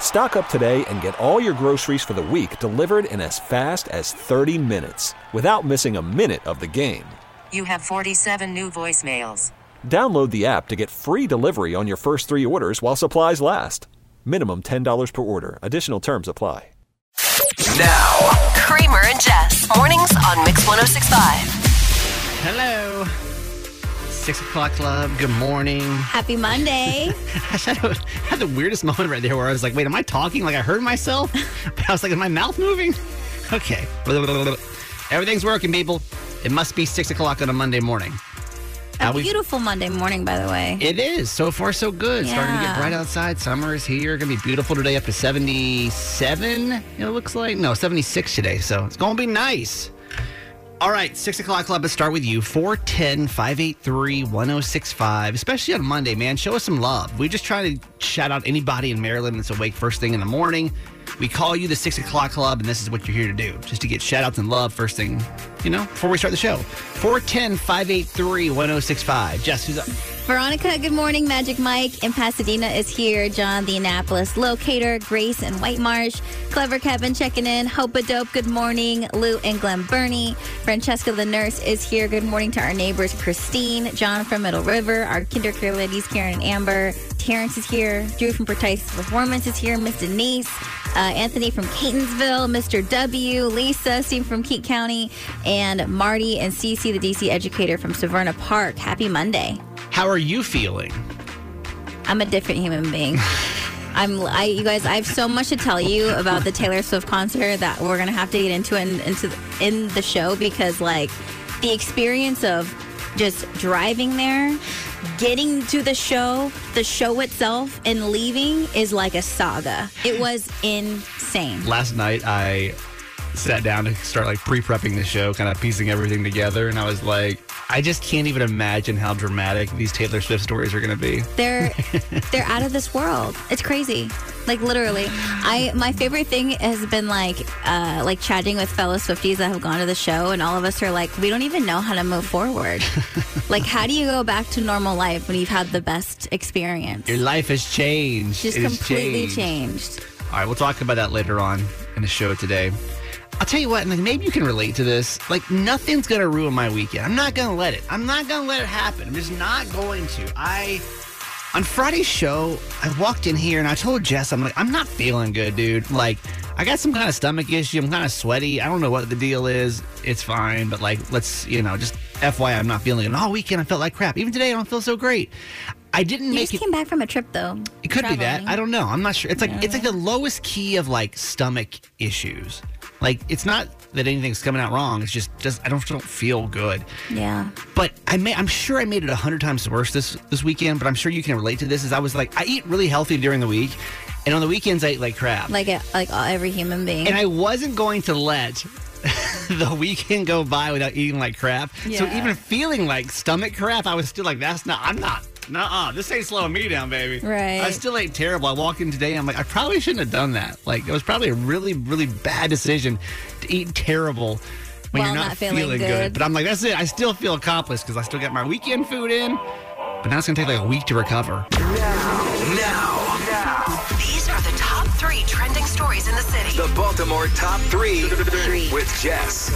Stock up today and get all your groceries for the week delivered in as fast as 30 minutes without missing a minute of the game. You have 47 new voicemails. Download the app to get free delivery on your first three orders while supplies last. Minimum $10 per order. Additional terms apply. Now, Kramer and Jess. Mornings on Mix 1065. Hello. Six o'clock club. Good morning. Happy Monday. I had, the weirdest moment right there where I was like, wait, am I talking? Like I heard myself? But I was like, is my mouth moving? Okay. Everything's working, people. It must be six o'clock on a Monday morning. A we- beautiful Monday morning, by the way. It is. So far, so good. Starting to get bright outside. Summer is here. Going to be beautiful today, up to 77, it looks like. No, 76 today. So it's going to be nice. All right, 6 o'clock club, let's start with you. 410 583 1065, especially on Monday, man. Show us some love. We just try to shout out anybody in Maryland that's awake first thing in the morning. We call you the 6 o'clock club, and this is what you're here to do, just to get shout outs and love first thing, you know, before we start the show. 410 583 1065. Jess, who's up? Veronica, good morning. Magic Mike in Pasadena is here. John, the Annapolis locator. Grace and White Marsh. Clever Kevin checking in. Hope a Dope, good morning. Lou and Glen Burnie. Francesca the nurse is here. Good morning to our neighbors, Christine. John from Middle River. Our kindergarten ladies, Karen and Amber. Terrence is here. Drew from Precise Performance is here. Miss Denise. Uh, Anthony from Catonsville. Mr. W. Lisa, Steve from Kent County. And Marty and Cece, the DC educator from Severna Park. Happy Monday. How are you feeling? I'm a different human being. I'm, I, you guys, I have so much to tell you about the Taylor Swift concert that we're gonna have to get into in, into in the show because, like, the experience of just driving there, getting to the show, the show itself, and leaving is like a saga. It was insane. Last night, I sat down to start like pre-prepping the show, kind of piecing everything together, and I was like, I just can't even imagine how dramatic these Taylor Swift stories are going to be. They're they're out of this world. It's crazy. Like literally. I my favorite thing has been like uh like chatting with fellow Swifties that have gone to the show and all of us are like, we don't even know how to move forward. like how do you go back to normal life when you've had the best experience? Your life has changed. Just It completely changed. changed. All right, we'll talk about that later on in the show today. I'll tell you what, and like, maybe you can relate to this. Like, nothing's gonna ruin my weekend. I'm not gonna let it. I'm not gonna let it happen. I'm just not going to. I on Friday's show, I walked in here and I told Jess, I'm like, I'm not feeling good, dude. Like, I got some kind of stomach issue. I'm kind of sweaty. I don't know what the deal is. It's fine, but like, let's, you know, just FYI, I'm not feeling it. And all weekend, I felt like crap. Even today, I don't feel so great. I didn't You make just it. came back from a trip though. It could be that. I don't know. I'm not sure. It's like it's like the lowest key of like stomach issues. Like it's not that anything's coming out wrong. It's just just I don't don't feel good. Yeah. But I may I'm sure I made it a hundred times worse this this weekend. But I'm sure you can relate to this. Is I was like I eat really healthy during the week, and on the weekends I eat like crap. Like a, like uh, every human being. and I wasn't going to let the weekend go by without eating like crap. So even feeling like stomach crap, I was still like, that's not, I'm not, nah, this ain't slowing me down, baby. Right. I still ate terrible. I walked in today, I'm like, I probably shouldn't have done that. Like, it was probably a really, really bad decision to eat terrible when While you're not, not feeling good. But I'm like, that's it. I still feel accomplished because I still got my weekend food in. But now it's going to take like a week to recover. Now, now, now. these are the top three trending stories in the city. The Baltimore Top Three with Jess.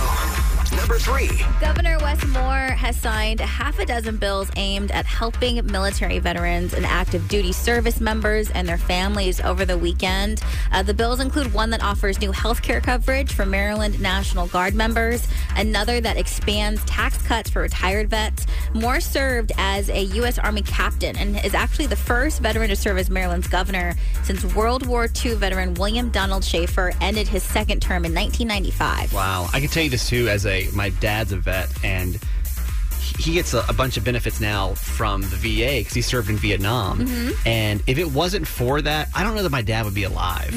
Number three. Governor Wes Moore has signed half a dozen bills aimed at helping military veterans and active duty service members and their families over the weekend. Uh, the bills include one that offers new health care coverage for Maryland National Guard members, another that expands tax cuts for retired vets. Moore served as a U.S. Army captain and is actually the first veteran to serve as Maryland's governor since World War II veteran William Donald Schaefer ended his second term in 1995. Wow. I can tell you this too as a my dad's a vet and he- he gets a, a bunch of benefits now from the VA because he served in Vietnam. And if it wasn't for that, I don't know that my dad would be alive.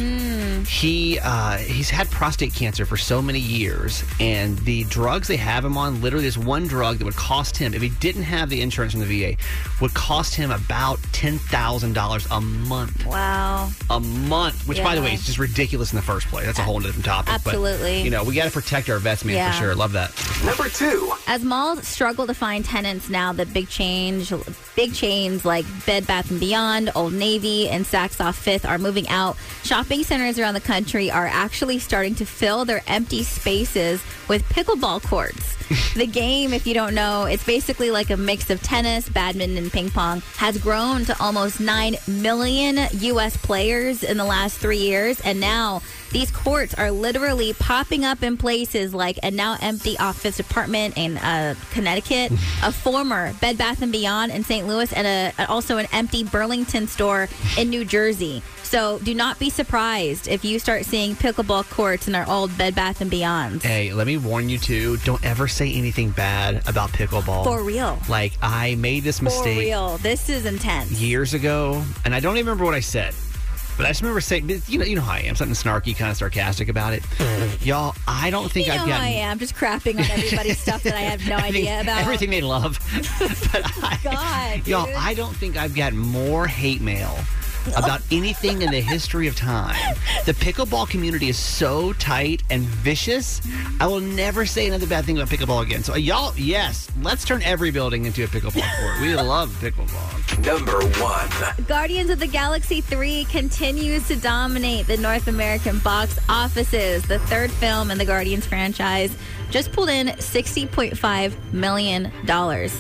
He uh, he's had prostate cancer for so many years, and the drugs they have him on, literally, this one drug that would cost him if he didn't have the insurance from the VA, would cost him about ten thousand dollars a month Wow. a month, which by the way is just ridiculous in the first place. That's a whole different topic. Absolutely. But, you know, we got to protect our vets, man, Yeah. for sure. Love that. Number two. As malls struggle to find tenants now that big change, big chains like Bed Bath and Beyond, Old Navy, and Saks Off Fifth are moving out, shopping centers around the country are actually starting to fill their empty spaces with pickleball courts. the game, if you don't know, it's basically like a mix of tennis, badminton, and ping pong, has grown to almost 9 million U.S. players in the last three years. And now these courts are literally popping up in places like a now empty office apartment in uh, Connecticut, a former Bed Bath and Beyond in St. Louis, and a, also an empty Burlington store in New Jersey. So do not be surprised if you start seeing pickleball courts in our old Bed Bath and Beyonds. Hey, let me warn you too. Don't ever say anything bad about pickleball. For real. Like I made this For mistake For real. This is intense. years ago, and I don't even remember what I said. But I just remember saying, you know, you know how I am, something snarky, kind of sarcastic about it. Mm-hmm. Y'all, I don't think You know I've how gotten I am, just crapping on everybody's stuff that I have no idea about. Everything they love. but I, God, y'all, dude. I don't think I've gotten more hate mail about anything in the history of time. The pickleball community is so tight and vicious. I will never say another bad thing about pickleball again. So, y'all, yes, let's turn every building into a pickleball court. We love pickleball. Number one. Guardians of the Galaxy 3 continues to dominate the North American box offices. The third film in the Guardians franchise just pulled in $60.5 million,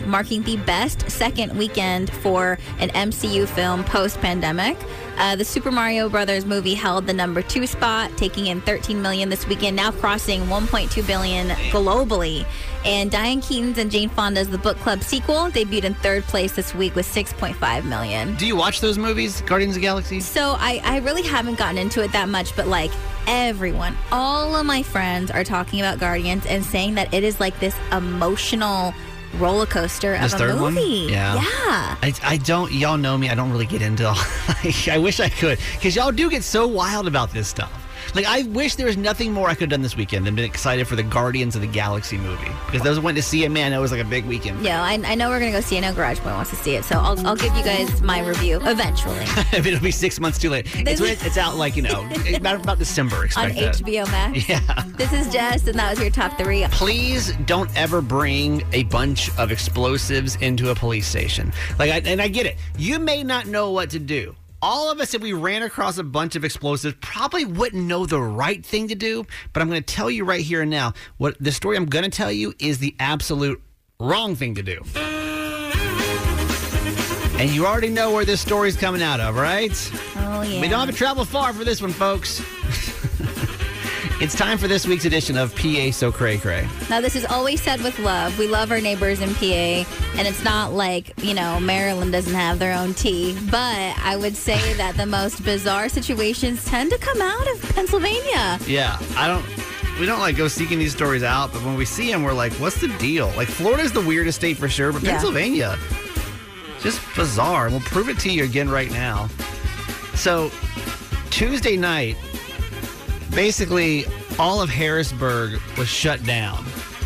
marking the best second weekend for an MCU film post pandemic. Uh, the Super Mario Brothers movie held the number two spot, taking in 13 million this weekend, now crossing 1.2 billion globally. And Diane Keaton's and Jane Fonda's The Book Club sequel debuted in third place this week with 6.5 million. Do you watch those movies, Guardians of the Galaxy? So I, I really haven't gotten into it that much, but like everyone, all of my friends are talking about Guardians and saying that it is like this emotional roller coaster This of a third one? movie. Yeah. Yeah. I, I don't, y'all know me. I don't really get into all, like, I wish I could. Because y'all do get so wild about this stuff. Like, I wish there was nothing more I could have done this weekend than been excited for the Guardians of the Galaxy movie. Because those went to see it, man, it was like a big weekend. Yeah, I, I know we're gonna go see it. Know Garage Boy wants to see it, so I'll, I'll give you guys my review eventually if it'll be six months too late. It's, it's out, like, you know, about, about December. on that. HBO Max. Yeah. This is Jess, and that was your top three. please don't ever bring a bunch of explosives into a police station. Like, I, and I get it. You may not know what to do. All of us, if we ran across a bunch of explosives, probably wouldn't know the right thing to do. But I'm going to tell you right here and now what the story I'm going to tell you is the absolute wrong thing to do. And you already know where this story's coming out of, right? Oh yeah. We don't have to travel far for this one, folks. It's time for this week's edition of PA So Cray Cray. Now, this is always said with love. We love our neighbors in PA, and it's not like, you know, Maryland doesn't have their own tea. But I would say that the most bizarre situations tend to come out of Pennsylvania. Yeah, I don't. We don't like go seeking these stories out, but when we see them, we're like, "What's the deal?" Like Florida's the weirdest state for sure, but Yeah. Pennsylvania, just bizarre. We'll prove it to you again right now. So Tuesday night, basically all of Harrisburg was shut down.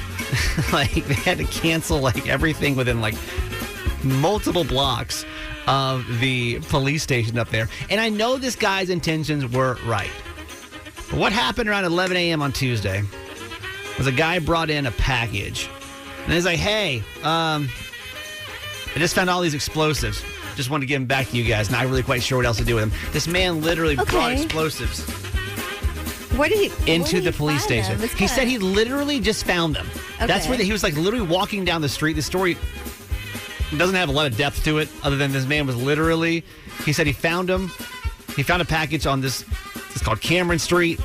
like they had to cancel like everything within like multiple blocks of the police station up there. And I know this guy's intentions were right. But what happened around 11 a.m. on Tuesday was a guy brought in a package. And he's like, hey, um, I just found all these explosives. Just wanted to give them back to you guys. Not really quite sure what else to do with them. This man literally brought explosives. Where did he into the police station. He said kinda- he literally just found them. That's where the, he was like literally walking down the street. The story doesn't have a lot of depth to it, other than this man was literally. He said he found him. He found a package on this. It's called Cameron Street,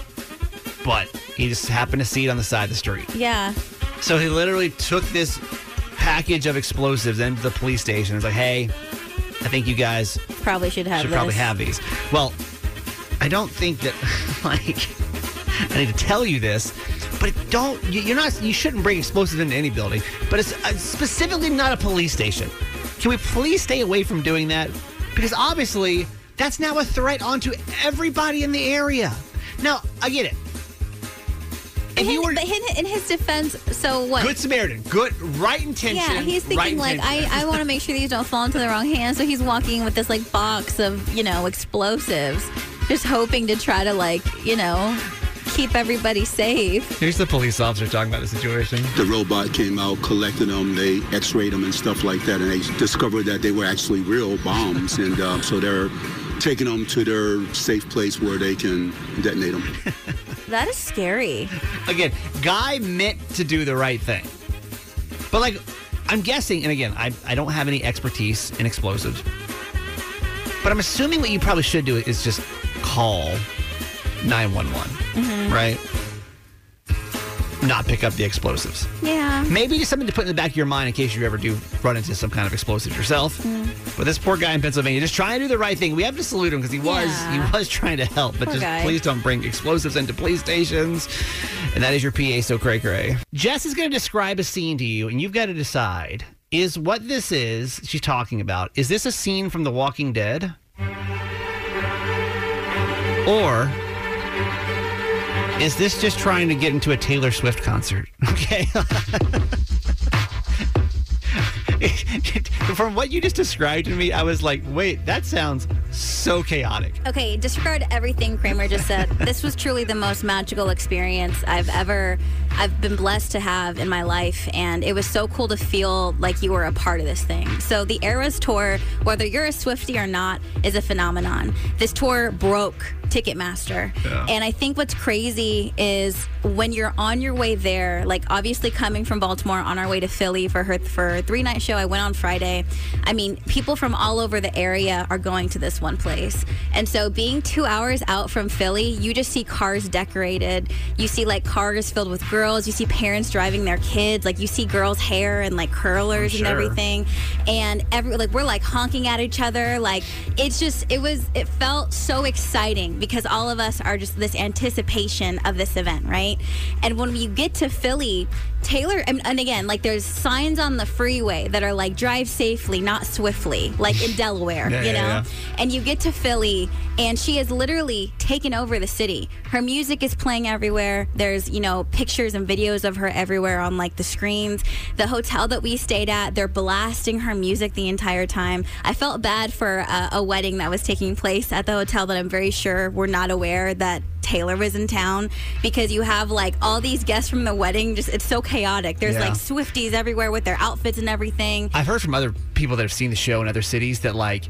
but he just happened to see it on the side of the street. Yeah. So he literally took this package of explosives into the police station. It's like, hey, I think you guys Probably should have should this. probably have these. Well, I don't think that like I need to tell you this, but don't you- you're not you shouldn't bring explosives into any building, but it's uh, specifically not a police station. Can we please stay away from doing that? Because obviously that's now a threat onto everybody in the area. Now I get it. If you were but in, in his defense, so what? good Samaritan, good right intention, yeah, he's right thinking like I. I want to make sure these don't fall into the wrong hands. So he's walking with this like box of you know explosives, just hoping to try to like you know keep everybody safe. Here's the police officer talking about the situation. The robot came out, collected them, they x-rayed them and stuff like that, and they discovered that they were actually real bombs, and uh, so they're taking them to their safe place where they can detonate them. That is scary. again, guy meant to do the right thing. But like, I'm guessing, and again, I, I don't have any expertise in explosives, but I'm assuming what you probably should do is just call 911, mm-hmm. right? Not pick up the explosives. Yeah. Maybe just something to put in the back of your mind in case you ever do run into some kind of explosives yourself. Mm. But this poor guy in Pennsylvania just trying to do the right thing. We have to salute him because he was Yeah. he was trying to help. But Poor just guy. please don't bring explosives into police stations. And that is your PA, so cray cray. Jess is going to describe a scene to you, and you've got to decide: is what this is she's talking about? Is this a scene from The Walking Dead, or is this just trying to get into a Taylor Swift concert? Okay. From what you just described to me, I was like, wait, that sounds so chaotic. Okay, disregard everything Kramer just said. this was truly the most magical experience I've ever I've been blessed to have in my life and it was so cool to feel like you were a part of this thing. So the Eras tour, whether you're a Swifty or not, is a phenomenon. This tour broke Ticketmaster. And I think what's crazy is when you're on your way there, like obviously coming from Baltimore on our way to Philly for her for a three night show. I went on Friday. I mean, people from all over the area are going to this one place. And so being two hours out from Philly, you just see cars decorated. You see like cars filled with girls. You see parents driving their kids. Like you see girls' hair and like curlers and everything. And every like we're like honking at each other. Like it's just it was it felt so exciting because all of us are just this anticipation of this event, right? And when you get to Philly, Taylor, and, and again, like there's signs on the freeway that are like drive safely, not swiftly, like in Delaware, Yeah, you know? yeah, yeah. And you get to Philly, and she has literally taken over the city. Her music is playing everywhere. There's, you know, pictures and videos of her everywhere on like the screens. The hotel that we stayed at, they're blasting her music the entire time. I felt bad for a, a wedding that was taking place at the hotel that I'm very sure were not aware that Taylor was in town because you have like all these guests from the wedding. Just it's so chaotic. There's Yeah. like Swifties everywhere with their outfits and everything. I've heard from other people that have seen the show in other cities that like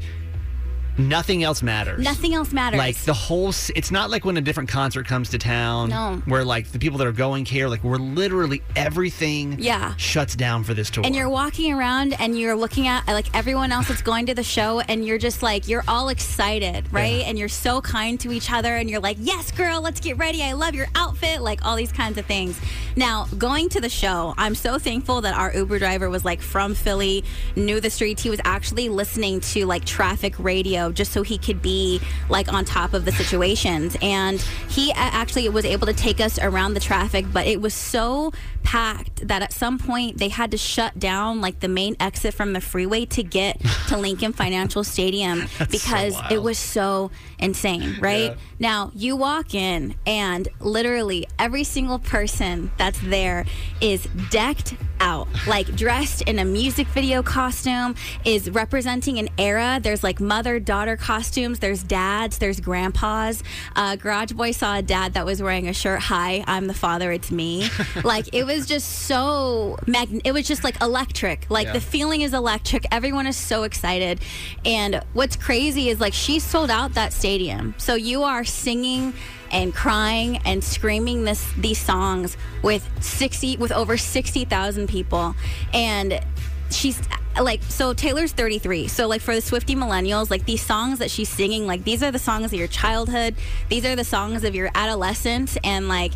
nothing else matters. Nothing else matters. Like the whole, s- it's not like when a different concert comes to town, No. where like the people that are going care. Like we're literally everything, Yeah. shuts down for this tour. and you're walking around and you're looking at like everyone else that's going to the show and you're just like you're all excited right Yeah. and you're so kind to each other and you're like yes girl let's get ready i love your outfit like all these kinds of things now going to the show i'm so thankful that our uber driver was like from philly knew the streets he was actually listening to like traffic radio just so he could be like on top of the situations. And he actually was able to take us around the traffic but it was so packed that at some point they had to shut down like the main exit from the freeway to get to Lincoln Financial Stadium because it was so insane, right? Yeah. Now, you walk in and literally every single person that's there is decked out, like dressed in a music video costume, is representing an era. There's like mother daughter costumes, there's dads, there's grandpas. Uh, Garage Boy saw a dad that was wearing a shirt, Hi, I'm the father, it's me. like it was just so, mag- it was just like electric. Like Yeah. the feeling is electric. Everyone is so excited. And what's crazy is like she sold out that stadium. So you are singing and crying and screaming this these songs with 60 with over 60,000 people and she's like so Taylor's 33. So like for the Swifty millennials, like these songs that she's singing, like these are the songs of your childhood. These are the songs of your adolescence and like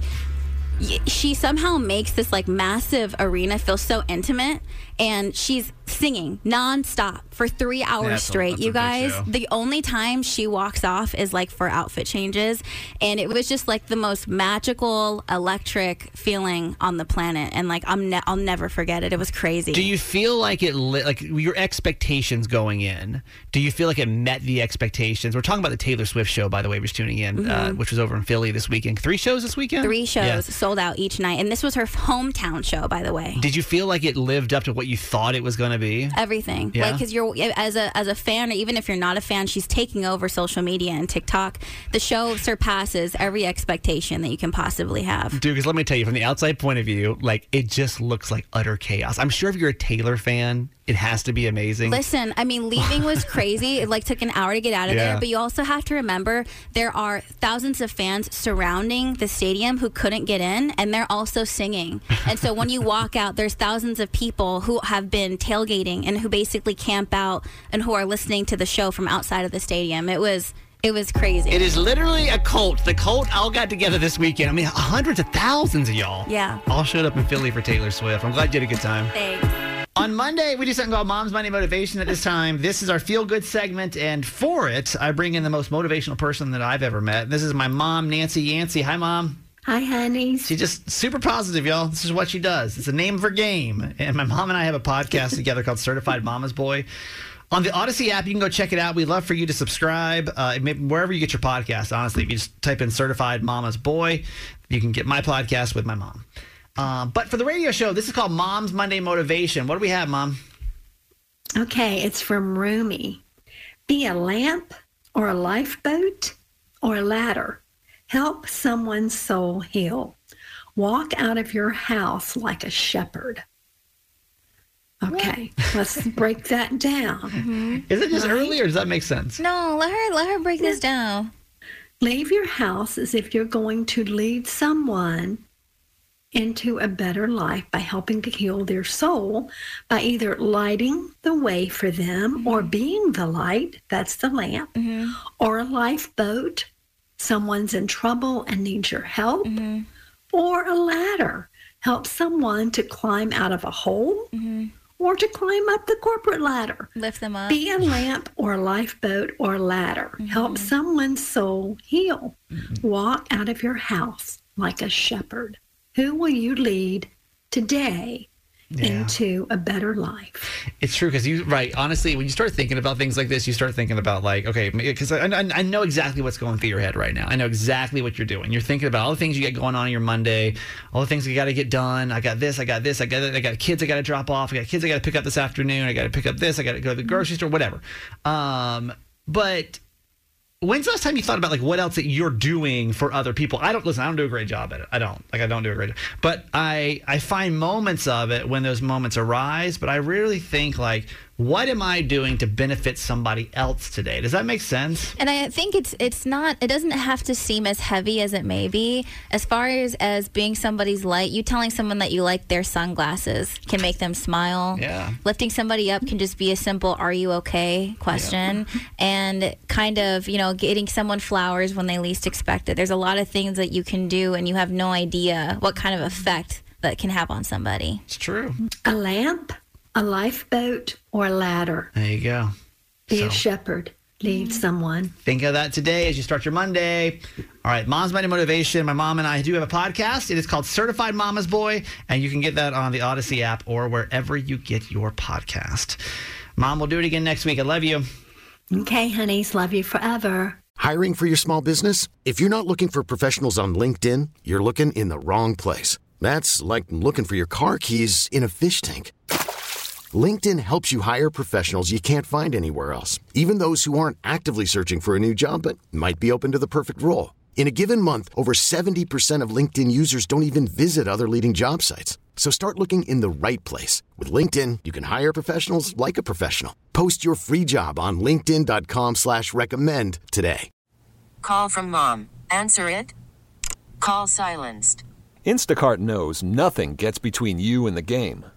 she somehow makes this like massive arena feel so intimate and she's singing nonstop for three hours a- straight a you guys the only time she walks off is like for outfit changes and it was just like the most magical electric feeling on the planet and like i'm ne- i'll never forget it it was crazy Do you feel like it, li- like your expectations going in? Do you feel like it met the expectations? We're talking about the Taylor Swift show, by the way, we're tuning in, uh, which was over in Philly this weekend. Three shows this weekend? Mm-hmm. three shows Yeah. sold out each night and this was her hometown show by the way Did you feel like it lived up to what you thought it was going to be? everything Yeah. like because you're as a as a fan or even if you're not a fan she's taking over social media and tiktok the show surpasses every expectation that you can possibly have Dude, because let me tell you, from the outside point of view, like it just looks like utter chaos. I'm sure if you're a Taylor fan, it has to be amazing. Listen, I mean, leaving was crazy. It like took an hour to get out of Yeah. there, but you also have to remember there are thousands of fans surrounding the stadium who couldn't get in, and they're also singing. And so when you walk out, there's thousands of people who have been tailgating and who basically camp out and who are listening to the show from outside of the stadium. It was it was crazy. It is literally a cult. The cult all got together this weekend. I mean, hundreds of thousands of y'all. Yeah. All showed up in Philly for Taylor Swift. I'm glad you had a good time. Thanks. On Monday, we do something called Mom's Money Motivation at this time. This is our feel good segment, and for it, I bring in the most motivational person that I've ever met. This is my mom, Nancy Yancey. Hi, Mom. Hi, honey. She's just super positive, y'all. This is what she does. It's the name of her game. And my mom and I have a podcast together called Certified Mama's Boy. On the Odyssey app, you can go check it out. We'd love for you to subscribe uh, wherever you get your podcast. Honestly, if you just type in Certified Mama's Boy, you can get my podcast with my mom. Uh, but for the radio show, this is called Mom's Monday Motivation. What do we have, Mom? Okay, it's from Rumi. Be a lamp or a lifeboat or a ladder. Help someone's soul heal. Walk out of your house like a shepherd. Okay, let's break that down. Is it just Right. early or does that make sense? No, let her let her break this down. Leave your house as if you're going to lead someone into a better life by helping to heal their soul by either lighting the way for them mm-hmm. or being the light, that's the lamp, mm-hmm. or a lifeboat, someone's in trouble and needs your help, mm-hmm. or a ladder, help someone to climb out of a hole or to climb up the corporate ladder. Lift them up. Be a lamp or a lifeboat or a ladder. Help someone's soul heal. Walk out of your house like a shepherd. Who will you lead today into a better life? It's true because you right. Honestly, when you start thinking about things like this, you start thinking about like, okay, because I, I, I know exactly what's going through your head right now. I know exactly what you're doing. You're thinking about all the things you got going on on your Monday, all the things you got to get done. I got this, I got this, I got that. I got kids I got to drop off. I got kids I got to pick up this afternoon. I got to pick up this. I got to go to the grocery store, whatever. Um, but when's the last time you thought about like what else that you're doing for other people? I don't listen i don't do a great job at it. I don't. Like i don't do a great job but i i find moments of it when those moments arise but i really think like what am i doing to benefit somebody else today does that make sense And I think it's it's not it doesn't have to seem as heavy as it may be. As far as as being somebody's light, you telling someone that you like their sunglasses can make them smile. Yeah. Lifting somebody up can just be a simple "Are you okay?" question, and kind of you know getting someone flowers when they least expect it. There's a lot of things that you can do, and you have no idea what kind of effect that can have on somebody. it's true A lamp, a lifeboat, or a ladder. there you go Be So- a shepherd. Lead someone. Think of that today as you start your Monday. All right, Mom's Monday Motivation. My mom and I do have a podcast. It is called Certified Mama's Boy, and you can get that on the Odyssey app or wherever you get your podcast. Mom, we'll do it again next week. I love you. Okay, honeys, love you forever. Hiring for your small business? If you're not looking for professionals on LinkedIn, you're looking in the wrong place. That's like looking for your car keys in a fish tank. LinkedIn helps you hire professionals you can't find anywhere else, even those who aren't actively searching for a new job but might be open to the perfect role. In a given month, over 70% of LinkedIn users don't even visit other leading job sites. So start looking in the right place. With LinkedIn, you can hire professionals like a professional. Post your free job on linkedin.com slash recommend today. Call from mom. Answer it. Call silenced. Instacart knows nothing gets between you and the game.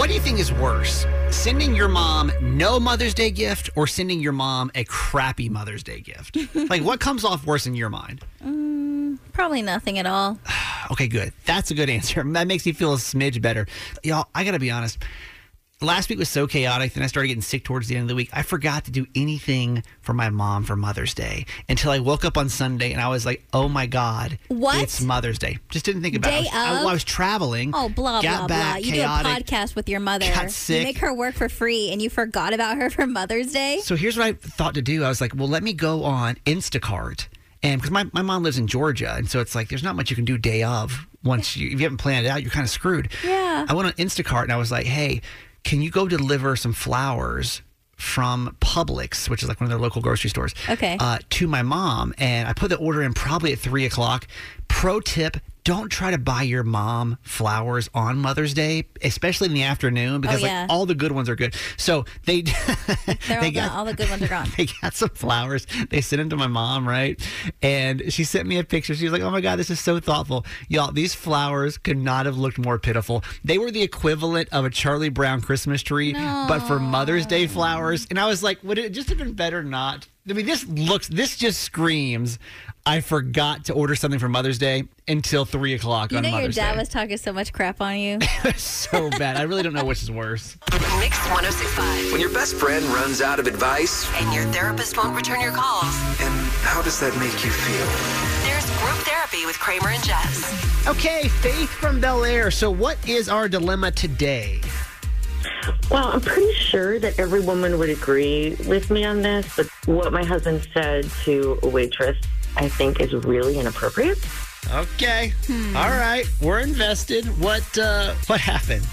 What do you think is worse? Sending your mom no Mother's Day gift or sending your mom a crappy Mother's Day gift? like, what comes off worse in your mind? Mm, probably nothing at all. Okay, good. That's a good answer. That makes me feel a smidge better. Y'all, I got to be honest. Last week was so chaotic, then I started getting sick towards the end of the week. I forgot to do anything for my mom for Mother's Day until I woke up on Sunday and I was like, oh my God. What? It's Mother's Day. Just didn't think about Day it. I was, of? I was traveling. Oh, blah, got blah, back, blah. You chaotic. do a podcast with your mother. got sick. You make her work for free and you forgot about her for Mother's Day? So here's what I thought to do. I was like, well, let me go on Instacart. And because my, my mom lives in Georgia. And so it's like, there's not much you can do day of. Once you, if you haven't planned it out, you're kind of screwed. Yeah. I went on Instacart and I was like, hey, can you go deliver some flowers from Publix, which is like one of their local grocery stores, Okay. uh, to my mom? And I put the order in probably at three o'clock. Pro tip. Don't try to buy your mom flowers on Mother's Day, especially in the afternoon, oh, because Oh, yeah. like all the good ones are good. So they They're all, got gone. all the good ones are gone. they got some flowers. They sent them to my mom, right? And she sent me a picture. She was like, "Oh my god, this is so thoughtful, y'all. These flowers could not have looked more pitiful. They were the equivalent of a Charlie Brown Christmas tree, but for Mother's Day flowers." And I was like, "Would it just have been better not?" I mean, this looks. This just screams. I forgot to order something for Mother's Day until three o'clock You on know your dad Day. was talking so much crap on you. so bad. I really don't know which is worse. Mix 1065. When your best friend runs out of advice, And your therapist won't return your calls. and how does that make you feel? There's group therapy with Kramer and Jess. Okay, Faith from Bel Air. So, what is our dilemma today? Well, I'm pretty sure that every woman would agree with me on this, but what my husband said to a waitress, I think, is really inappropriate. Okay. All right. We're invested. What uh what happened?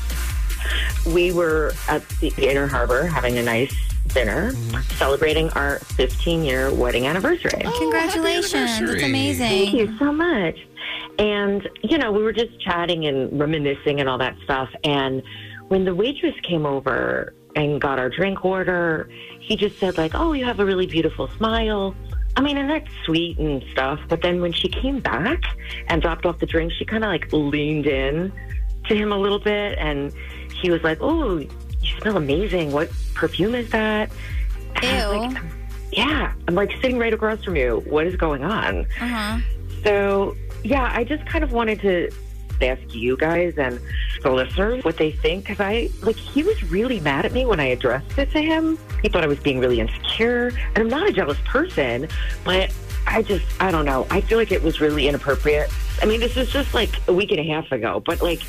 We were at the Inner Harbor having a nice dinner, celebrating our 15 year wedding anniversary. Congratulations. anniversary. It's amazing. Thank you so much. And, you know, we were just chatting and reminiscing and all that stuff. And when the waitress came over and got our drink order, he just said, like, oh, you have a really beautiful smile. I mean, and that's sweet and stuff. But then when she came back and dropped off the drink, she kind of like leaned in to him a little bit. And he was like, oh, you smell amazing. What perfume is that? And I was Ew. like, yeah, I'm like sitting right across from you. What is going on? Uh huh. So, yeah, I just kind of wanted to ask you guys and the listeners what they think because I, like, he was really mad at me when I addressed it to him. He thought I was being really insecure, and I'm not a jealous person, but I just, I don't know. I feel like it was really inappropriate. I mean, this was just like a week and a half ago, but like,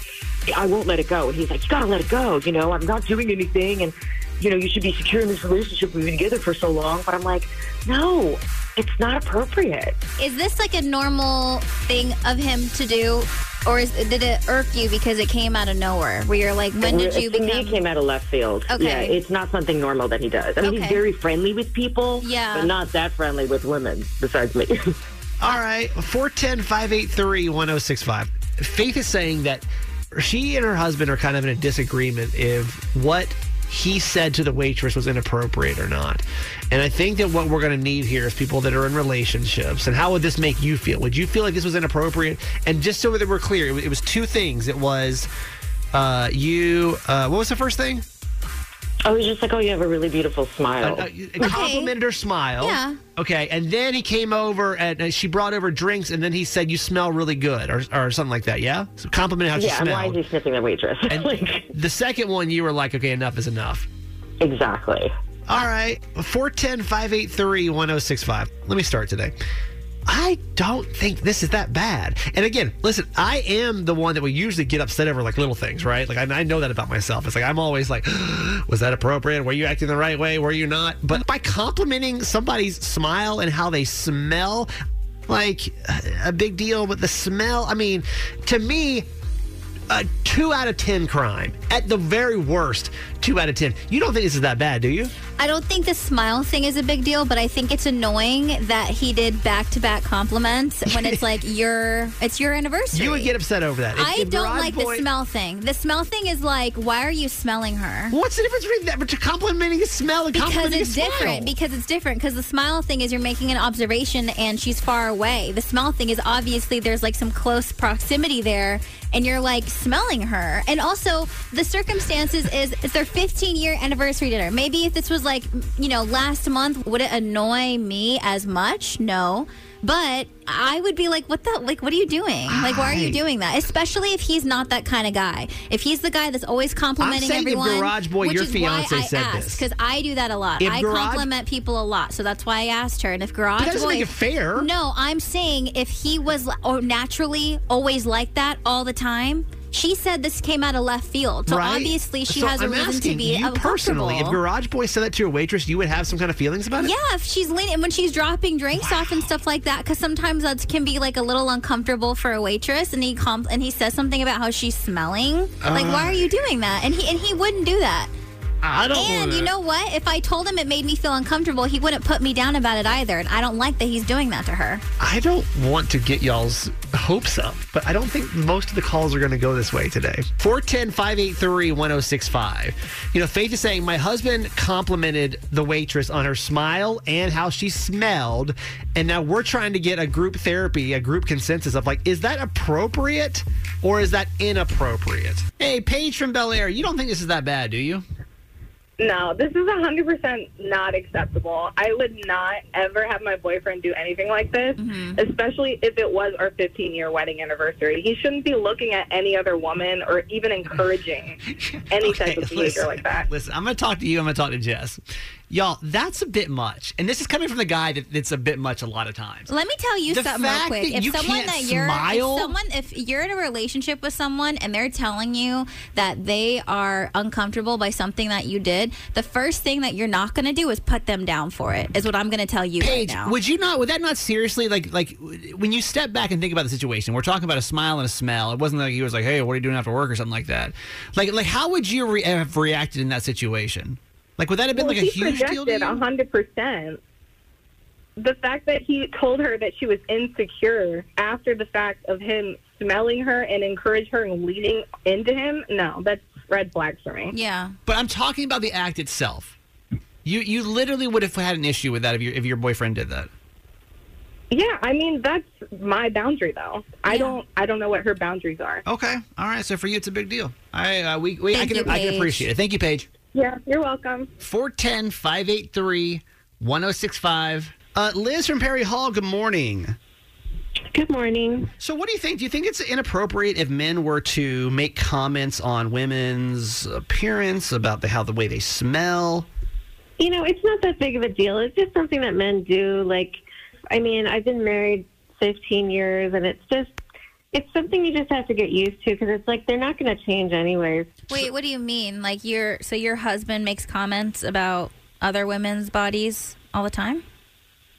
I won't let it go. And he's like, you gotta let it go. You know, I'm not doing anything, and you know, you should be secure in this relationship. We've been together for so long, but I'm like, no, it's not appropriate. Is this like a normal thing of him to do? Or is, did it irk you because it came out of nowhere? Where you're like, when did you to me, become? it came out of left field. Okay. Yeah, it's not something normal that he does. I mean, Okay. he's very friendly with people, Yeah. but not that friendly with women, besides me. All right. 410 583 1065. Faith is saying that she and her husband are kind of in a disagreement if what he said to the waitress was inappropriate or not. And I think that what we're going to need here is people that are in relationships. And how would this make you feel? Would you feel like this was inappropriate? And just so that we're clear, it was, two things. It was uh, you, uh, what was the first thing? I was just like, oh, you have a really beautiful smile. Uh, uh, complimented her smile. Yeah. Okay, and then he came over and uh, she brought over drinks, and then he said, "You smell really good," or, or something like that. Yeah, so complimented how she yeah, and why is he sniffing the waitress? And the second one, you were like, "Okay, enough is enough." exactly. All right, 410 583 1065. Let me start today. I don't think this is that bad. And again, listen, I am the one that will usually get upset over like little things, right? Like I, I know that about myself. It's like I'm always like, was that appropriate? Were you acting the right way? Were you not? But by complimenting somebody's smile and how they smell, like a big deal with the smell. I mean, to me, a two out of 10 crime. At the very worst, two out of 10. You don't think this is that bad, do you? I don't think the smile thing is a big deal, but I think it's annoying that he did back to back compliments when it's like your it's your anniversary. You would get upset over that. If- I if don't like Boy- the smell thing. The smell thing is like, why are you smelling her? What's the difference between that? But you're complimenting a smell and Because complimenting it's a smile. different. Because it's different. Because the smile thing is you're making an observation and she's far away. The smell thing is obviously there's like some close proximity there and you're like smelling her. And also the circumstances is it's their 15 year anniversary dinner. Maybe if this was like, you know, last month, would it annoy me as much? No. But I would be like, what the, like, what are you doing? Like, why are you doing that? Especially if he's not that kind of guy. If he's the guy that's always complimenting saying if everyone. Garage Boy, which your is why fiancé I said asked, this. Because I do that a lot. If I Garage- compliment people a lot, so that's why I asked her. And if Garage that doesn't Boy, make it fair. No, I'm saying if he was or naturally always like that all the time. She said this came out of left field, so right? obviously she So has a I'm reason to be you personally. If. Garage Boy said that to your waitress, you would have some kind of feelings about it. Yeah, if she's leaning and when she's dropping drinks off and stuff like that, because sometimes that can be like a little uncomfortable for a waitress, and he comp- and he says something about how she's smelling. like, Uh. why are you doing that? And he and he wouldn't do that. I don't. And wanna- you know what? If I told him it made me feel uncomfortable, he wouldn't put me down about it either. And I don't like that he's doing that to her. I don't want to get y'all's hopes up, but I don't think most of the calls are going to go this way today. 410 583 1065. You know, Faith is saying, My husband complimented the waitress on her smile and how she smelled. And now we're trying to get a group therapy, a group consensus of like, is that appropriate or is that inappropriate? Hey, Paige from Bel Air, you don't think this is that bad, do you? No, this is 100% not acceptable. I would not ever have my boyfriend do anything like this, mm-hmm. especially if it was our 15 year wedding anniversary. He shouldn't be looking at any other woman or even encouraging any type of behavior listen, like that. Listen, I'm going to talk to you. I'm going to talk to Jess. Y'all, that's a bit much. And this is coming from the guy that, that's a bit much a lot of times. Let me tell you The something real quick. If someone that you're, smile- if someone, if you're in a relationship with someone and they're telling you that they are uncomfortable by something that you did, the first thing that you're not going to do is put them down for it. Is what I'm going to tell you Paige, right now. would you not? Would that not seriously like like when you step back and think about the situation? We're talking about a smile and a smell. It wasn't like he was like, "Hey, what are you doing after work?" or something like that. Like like how would you re- have reacted in that situation? Like would that have been well, like a he huge deal to projected you? 100%. The fact that he told her that she was insecure after the fact of him smelling her and encourage her and leading into him, no, that's red flags for me. Yeah. But I'm talking about the act itself. You you literally would have had an issue with that if your if your boyfriend did that. Yeah, I mean that's my boundary though. I don't I don't know what her boundaries are. Okay, all right. So for you, it's a big deal. I uh, we, we I can you, I can appreciate it. Thank you, Paige. Yeah, you're welcome. 410 583 1065. Uh, Liz from Perry Hall, good morning. Good morning. So, what do you think? Do you think it's inappropriate if men were to make comments on women's appearance, about the, how the way they smell? You know, it's not that big of a deal. It's just something that men do. Like, I mean, I've been married 15 years, and it's just, it's something you just have to get used to because it's like they're not going to change anyways. Wait, what do you mean? Like your so your husband makes comments about other women's bodies all the time?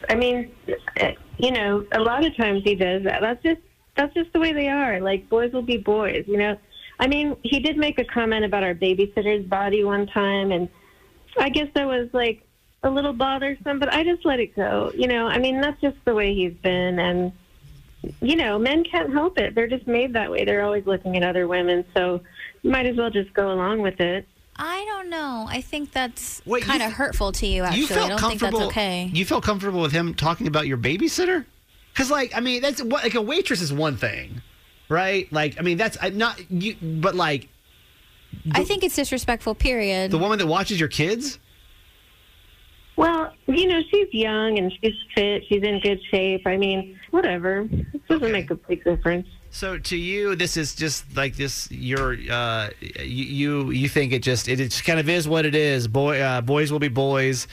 I mean, eh, you know, a lot of times he does that. That's just that's just the way they are. Like boys will be boys, you know. I mean, he did make a comment about our babysitter's body one time, and I guess that was like a little bothersome, but I just let it go. You know, I mean, that's just the way he's been, and you know, men can't help it. They're just made that way. They're always looking at other women, so you might as well just go along with it. I don't know. I think that's Wait, kind you of hurtful to you. Actually, you felt I don't think that's comfortable. okay. You felt comfortable with him talking about your babysitter? Because, like, I mean, that's what like a waitress is one thing, right? Like, I mean, that's I'm not you, but like I think it's disrespectful, period. The woman that watches your kids? Well, you know, she's young and she's fit. She's in good shape. I mean, whatever. It doesn't make a big difference. So to you, this is just like this. You're uh, you you you think it just it just kind of is what it is. Boy, uh, boys will be boys,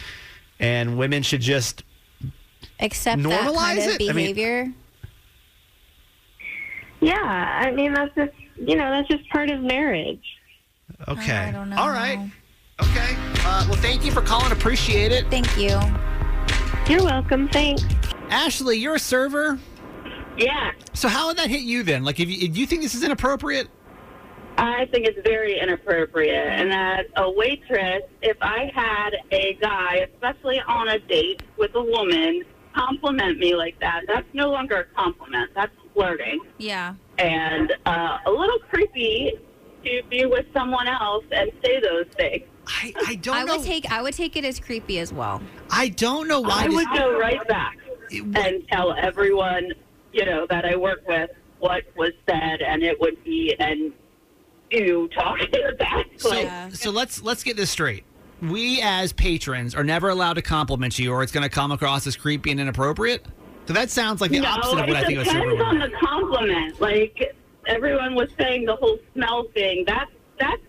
and women should just Accept that kind Normalize of it? I mean- behavior. Yeah, I mean, that's just, you know, that's just part of marriage. okay. All right. Okay. Uh, well, thank you for calling. Appreciate it. Thank you. You're welcome. Thanks. Ashley, you're a server. Yeah. So how would that hit you then? Like, if you, do you think this is inappropriate? I think it's very inappropriate. And as a waitress, if I had a guy, especially on a date with a woman, compliment me like that, that's no longer a compliment. That's flirting. Yeah. And uh, a little creepy to be with someone else and say those things. I, I don't I would take I would take it as creepy as well. I don't know why. I would go right back and tell everyone, you know, that I work with what was said, and it would be an you talking back. So, so let's let's get this straight. We as patrons are never allowed to compliment you, or it's going to come across as creepy and inappropriate. So that sounds like the no, opposite of what I think a depends server would. on the compliment. Like everyone was saying, the whole smell thing. That's that's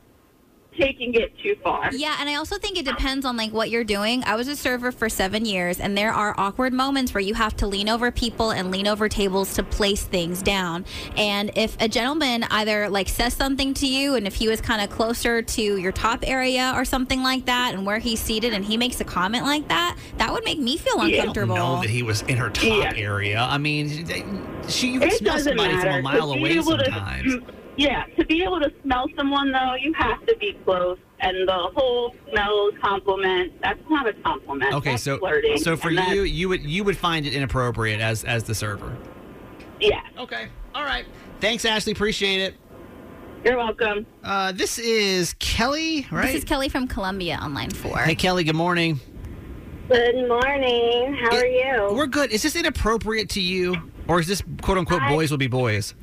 taking it too far. Yeah, and I also think it depends on like what you're doing. I was a server for seven years, and there are awkward moments where you have to lean over people and lean over tables to place things down. And if a gentleman either like says something to you, and if he was kind of closer to your top area or something like that, and where he's seated, and he makes a comment like that, that would make me feel I uncomfortable. don't know that he was in her top area. I mean, she you can It smell somebody matter. from a mile away able to- sometimes. Yeah, to be able to smell someone though, you have to be close. And the whole smell compliment, that's not a compliment. Okay, That's so flirting. so for And you, you would you would find it inappropriate as as the server. Yeah. Okay. All right. Thanks, Ashley. Appreciate it. You're welcome. Uh, this is Kelly, right? This is Kelly from Columbia on line four. Hey, Kelly. Good morning. Good morning. How are you? We're good. Is this inappropriate to you, or is this quote unquote boys will be boys?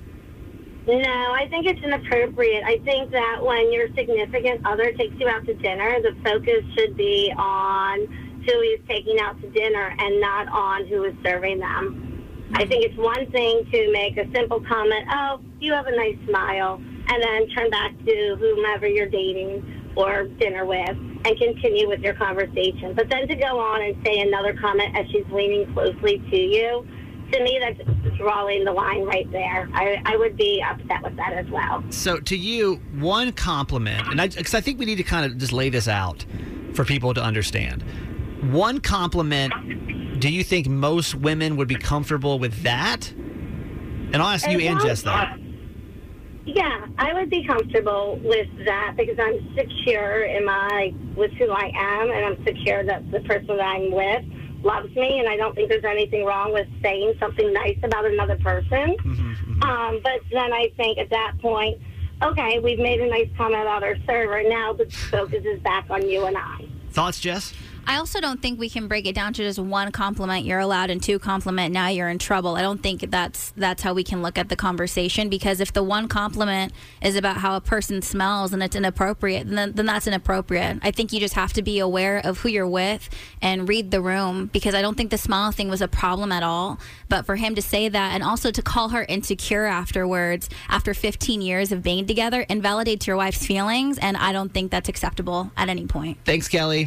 No, I think it's inappropriate. I think that when your significant other takes you out to dinner, the focus should be on who he's taking out to dinner and not on who is serving them. I think it's one thing to make a simple comment, oh, you have a nice smile, and then turn back to whomever you're dating or dinner with and continue with your conversation. But then to go on and say another comment as she's leaning closely to you, to me, that's drawing the line right there. I, I would be upset with that as well. So to you, one compliment, and because I, think we need to kind of just lay this out for people to understand. One compliment. Do you think most women would be comfortable with that? And I'll ask you and Jess that. Yeah, I would be comfortable with that because I'm secure in my with who I am, and I'm secure that the person that I'm with loves me, and I don't think there's anything wrong with saying something nice about another person. Um, but then I think at that point, okay, we've made a nice comment about our server. Now the focus is back on you and I. Thoughts, Jess? I also don't think we can break it down to just one compliment you're allowed and two compliment now you're in trouble. I don't think that's that's how we can look at the conversation because if the one compliment is about how a person smells and it's inappropriate, then then that's inappropriate. I think you just have to be aware of who you're with and read the room because I don't think the smile thing was a problem at all. But for him to say that and also to call her insecure afterwards after 15 years of being together invalidates your wife's feelings and I don't think that's acceptable at any point. Thanks, Kelly.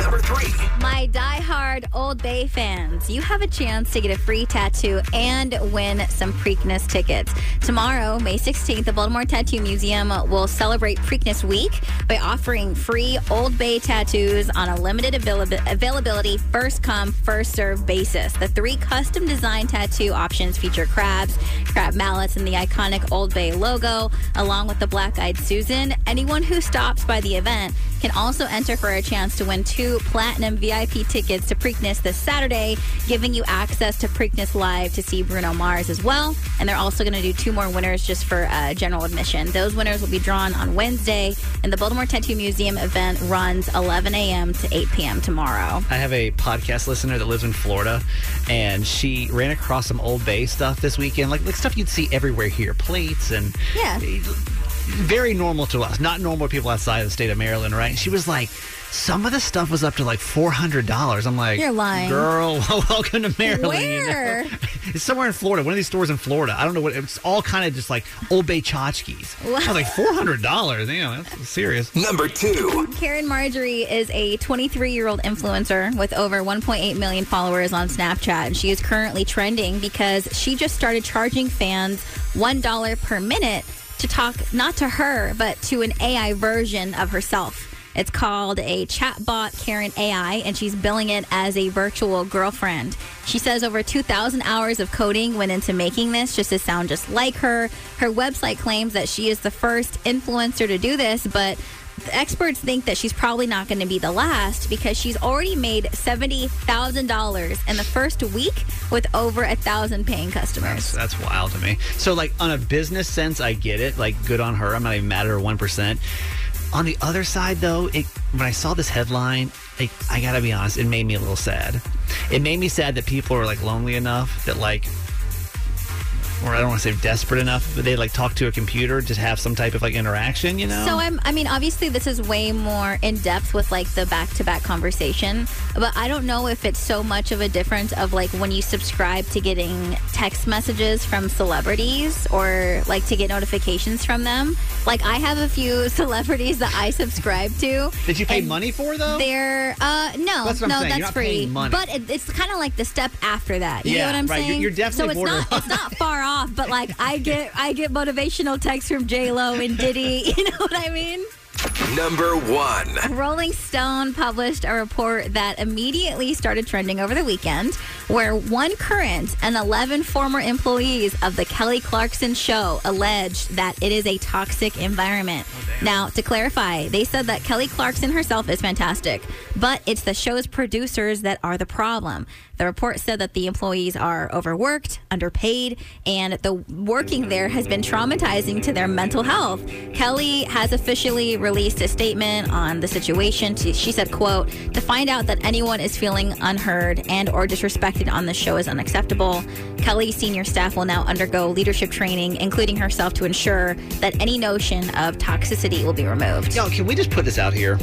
Number 3. My die-hard Old Bay fans, you have a chance to get a free tattoo and win some Preakness tickets. Tomorrow, May 16th, the Baltimore Tattoo Museum will celebrate Preakness Week by offering free Old Bay tattoos on a limited avail- availability, first come, first serve basis. The three custom design tattoo options feature crabs, crab mallets, and the iconic Old Bay logo, along with the Black Eyed Susan. Anyone who stops by the event can also enter for a chance to win two two platinum VIP tickets to Preakness this Saturday, giving you access to Preakness Live to see Bruno Mars as well. And they're also going to do two more winners just for uh, general admission. Those winners will be drawn on Wednesday, and the Baltimore Tattoo Museum event runs 11 a.m. to 8 p.m. tomorrow. I have a podcast listener that lives in Florida, and she ran across some Old Bay stuff this weekend, like like stuff you'd see everywhere here, plates and Yeah. Very normal to us, not normal people outside of the state of Maryland, right? And she was like, some of the stuff was up to like four hundred dollars. I'm like, You're lying. girl. Welcome to Maryland. you know? It's somewhere in Florida. One of these stores in Florida. I don't know what. It's all kind of just like Old Bay tchotchkes. I was like four hundred dollars. Damn, that's serious. Number two. Caryn Marjorie is a 23 year old influencer with over 1.8 million followers on Snapchat. And she is currently trending because she just started charging fans $1 per minute to talk not to her, but to an AI version of herself. It's called a chatbot Caryn AI, and she's billing it as a virtual girlfriend. She says over 2,000 hours of coding went into making this just to sound just like her. Her website claims that she is the first influencer to do this, but the experts think that she's probably not going to be the last because she's already made $70,000 in the first week with over a thousand paying customers. That's wild to me. So, like, on a business sense, I get it. Like, good on her. I'm not even mad at her 1%. On the other side, though, it, when I saw this headline, like, I gotta be honest, it made me a little sad. It made me sad that people are, like, lonely enough that, like, or I don't want to say desperate enough, but they like talk to a computer to have some type of like interaction, you know? So I'm I mean obviously this is way more in depth with like the back to back conversation, but I don't know if it's so much of a difference of like when you subscribe to getting text messages from celebrities or like to get notifications from them. Like I have a few celebrities that I subscribe to. Did you pay money for though? They're uh no, That's no, that's free. But it, it's kind of like the step after that. You Yeah, know what I'm right. Saying? you're definitely so it's not it's not far off. But like I get I get motivational texts from J Lo and Diddy. You know what I mean? Number one. Rolling Stone published a report that immediately started trending over the weekend, where one current and 11 former employees of the Kelly Clarkson show alleged that it is a toxic environment. Oh, now, to clarify, they said that Kelly Clarkson herself is fantastic, but it's the show's producers that are the problem. The report said that the employees are overworked, underpaid, and the working there has been traumatizing to their mental health. Kelly has officially released a statement on the situation. She said, quote, to find out that anyone is feeling unheard and or disrespected on the show is unacceptable. Kelly's senior staff will now undergo leadership training, including herself, to ensure that any notion of toxicity will be removed. Yo, can we just put this out here?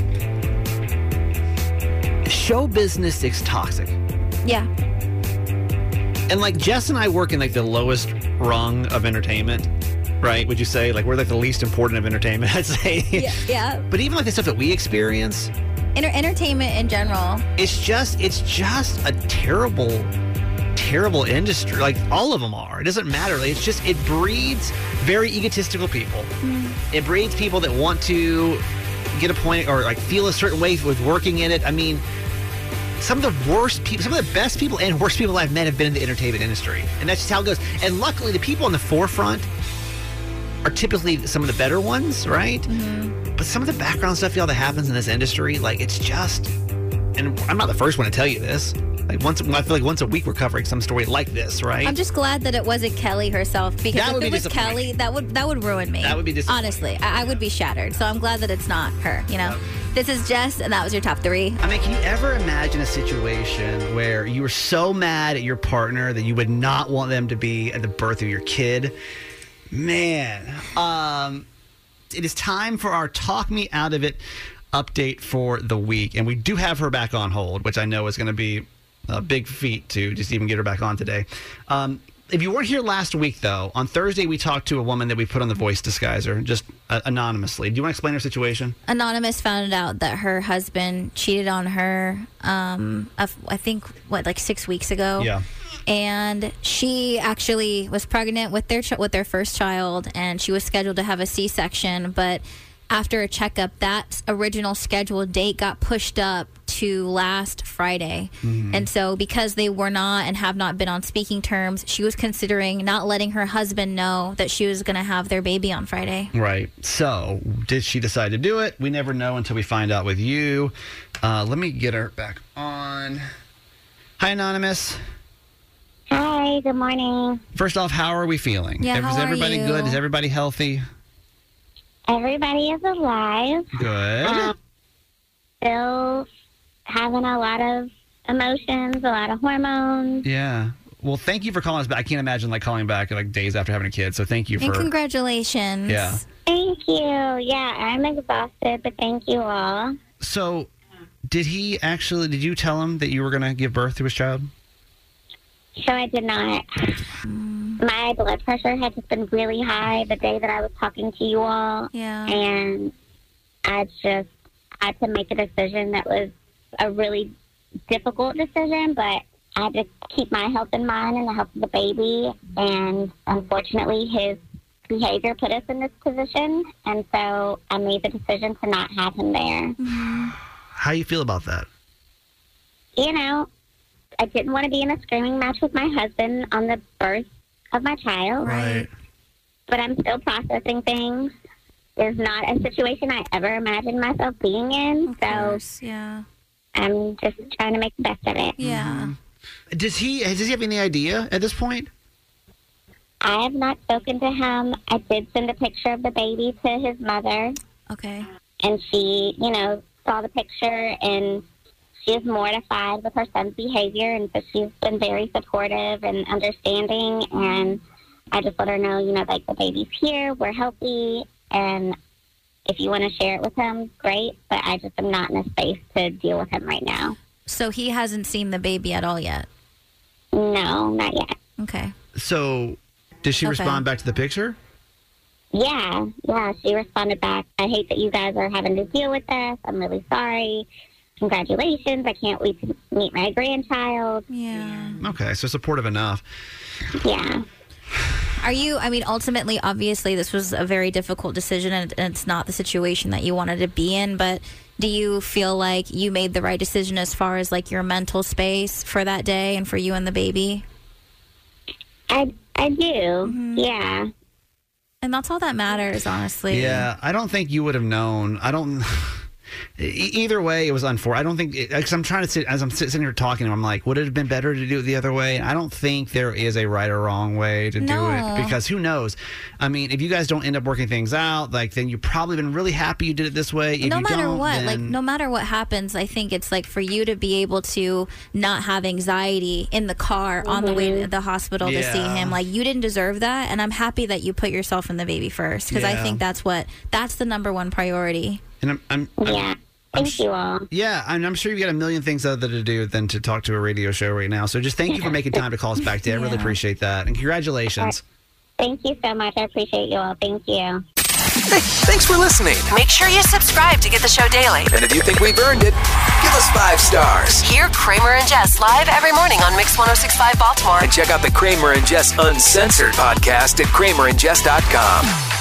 Show business is toxic. Yeah. And like Jess and I work in like the lowest rung of entertainment, right? Would you say like we're like the least important of entertainment? I'd say. Yeah. yeah. But even like the stuff that we experience, Enter- entertainment in general. it's just it's just a terrible, terrible industry. Like all of them are. It doesn't matter. Like, it's just it breeds very egotistical people. Mm. It breeds people that want to get a point or like feel a certain way with working in it. I mean, some of the worst people, some of the best people and worst people I've met have been in the entertainment industry. And that's just how it goes. And luckily, the people on the forefront are typically some of the better ones, right? Mm-hmm. But some of the background stuff, y'all, that happens in this industry, like it's just, and I'm not the first one to tell you this. Like once, I feel like once a week we're covering some story like this, right? I'm just glad that it wasn't Kelly herself because That if it be was. Kelly, that would that would ruin me. That would be disappointing. honestly. I, I would be shattered. So I'm glad that it's not her. You know, this is Jess, and that was your top three. I mean, can you ever imagine a situation where you were so mad at your partner that you would not want them to be at the birth of your kid? Man, um, it is time for our Talk Me Out of It update for the week. And we do have her back on hold, which I know is going to be a big feat to just even get her back on today. Um, if you weren't here last week, though, on Thursday we talked to a woman that we put on the voice disguiser, just uh, anonymously. Do you want to explain her situation? Anonymous found out that her husband cheated on her. Um, I think what like six weeks ago. Yeah. And she actually was pregnant with their ch- with their first child, and she was scheduled to have a C section, but after a checkup, that original scheduled date got pushed up to last Friday. Mm-hmm. And so, because they were not and have not been on speaking terms, she was considering not letting her husband know that she was going to have their baby on Friday. Right. So, did she decide to do it? We never know until we find out with you. Uh, let me get her back on. Hi, Anonymous. Hi, good morning. First off, how are we feeling? Yeah, Is how are everybody you? good? Is everybody healthy? Everybody is alive. Good. Um, still having a lot of emotions, a lot of hormones. Yeah. Well, thank you for calling us back. I can't imagine like calling back like days after having a kid. So thank you And for. congratulations. Yeah. Thank you. Yeah, I'm exhausted, but thank you all. So, did he actually? Did you tell him that you were going to give birth to his child? So I did not. Mm. My blood pressure had just been really high the day that I was talking to you all. Yeah. And I just had to make a decision that was a really difficult decision, but I had to keep my health in mind and the health of the baby. And unfortunately, his behavior put us in this position. And so I made the decision to not have him there. Mm-hmm. How you feel about that? you know, I didn't want to be in a screaming match with my husband on the birth of my child. Right. But I'm still processing things. It's not a situation I ever imagined myself being in. so yeah. I'm just trying to make the best of it. Yeah. Mm-hmm. Does he? Does he have any idea at this point? I have not spoken to him. I did send a picture of the baby to his mother. Okay. And she, you know, saw the picture and she is mortified with her son's behavior. And so she's been very supportive and understanding. And I just let her know, you know, like the baby's here, we're healthy. And if you want to share it with him, great. But I just am not in a space to deal with him right now. So he hasn't seen the baby at all yet. No, not yet. Okay. So, did she Okay. respond back to the picture? Yeah, yeah. She responded back. I hate that you guys are having to deal with this. I'm really sorry. Congratulations. I can't wait to meet my grandchild. Yeah. Okay, so supportive enough. Yeah. Are you, I mean, ultimately, obviously, this was a very difficult decision and, and it's not the situation that you wanted to be in, but do you feel like you made the right decision as far as like your mental space for that day and for you and the baby? I I do. Mm-hmm. Yeah. And that's all that matters, honestly. Yeah, I don't think you would have known. I don't. E- Either way, it was unfortunate. I don't think because I'm trying to sit as I'm sitting here talking. I'm like, would it have been better to do it the other way? I don't think there is a right or wrong way to do it because who knows? I mean, if you guys don't end up working things out, like then you've probably been really happy you did it this way. If no you matter don't, what, like no matter what happens, I think it's like for you to be able to not have anxiety in the car on the way mm-hmm. to the hospital to see him. Like you didn't deserve that, and I'm happy that you put yourself and the baby first because I think that's what that's the number one priority. And I'm, I'm, I'm Thank you all. Yeah, and I'm sure you've got a million things other to do than to talk to a radio show right now. So just thank you for making time to call us back today. I really appreciate that. And congratulations. Thank you so much. I appreciate you all. Thank you. Hey, Thanks for listening. Make sure you subscribe to get the show daily. And if you think we've earned it, give us five stars. Hear Kramer and Jess live every morning on Mix 1065 Baltimore. And check out the Kramer and Jess Uncensored podcast at kramerandjess.com.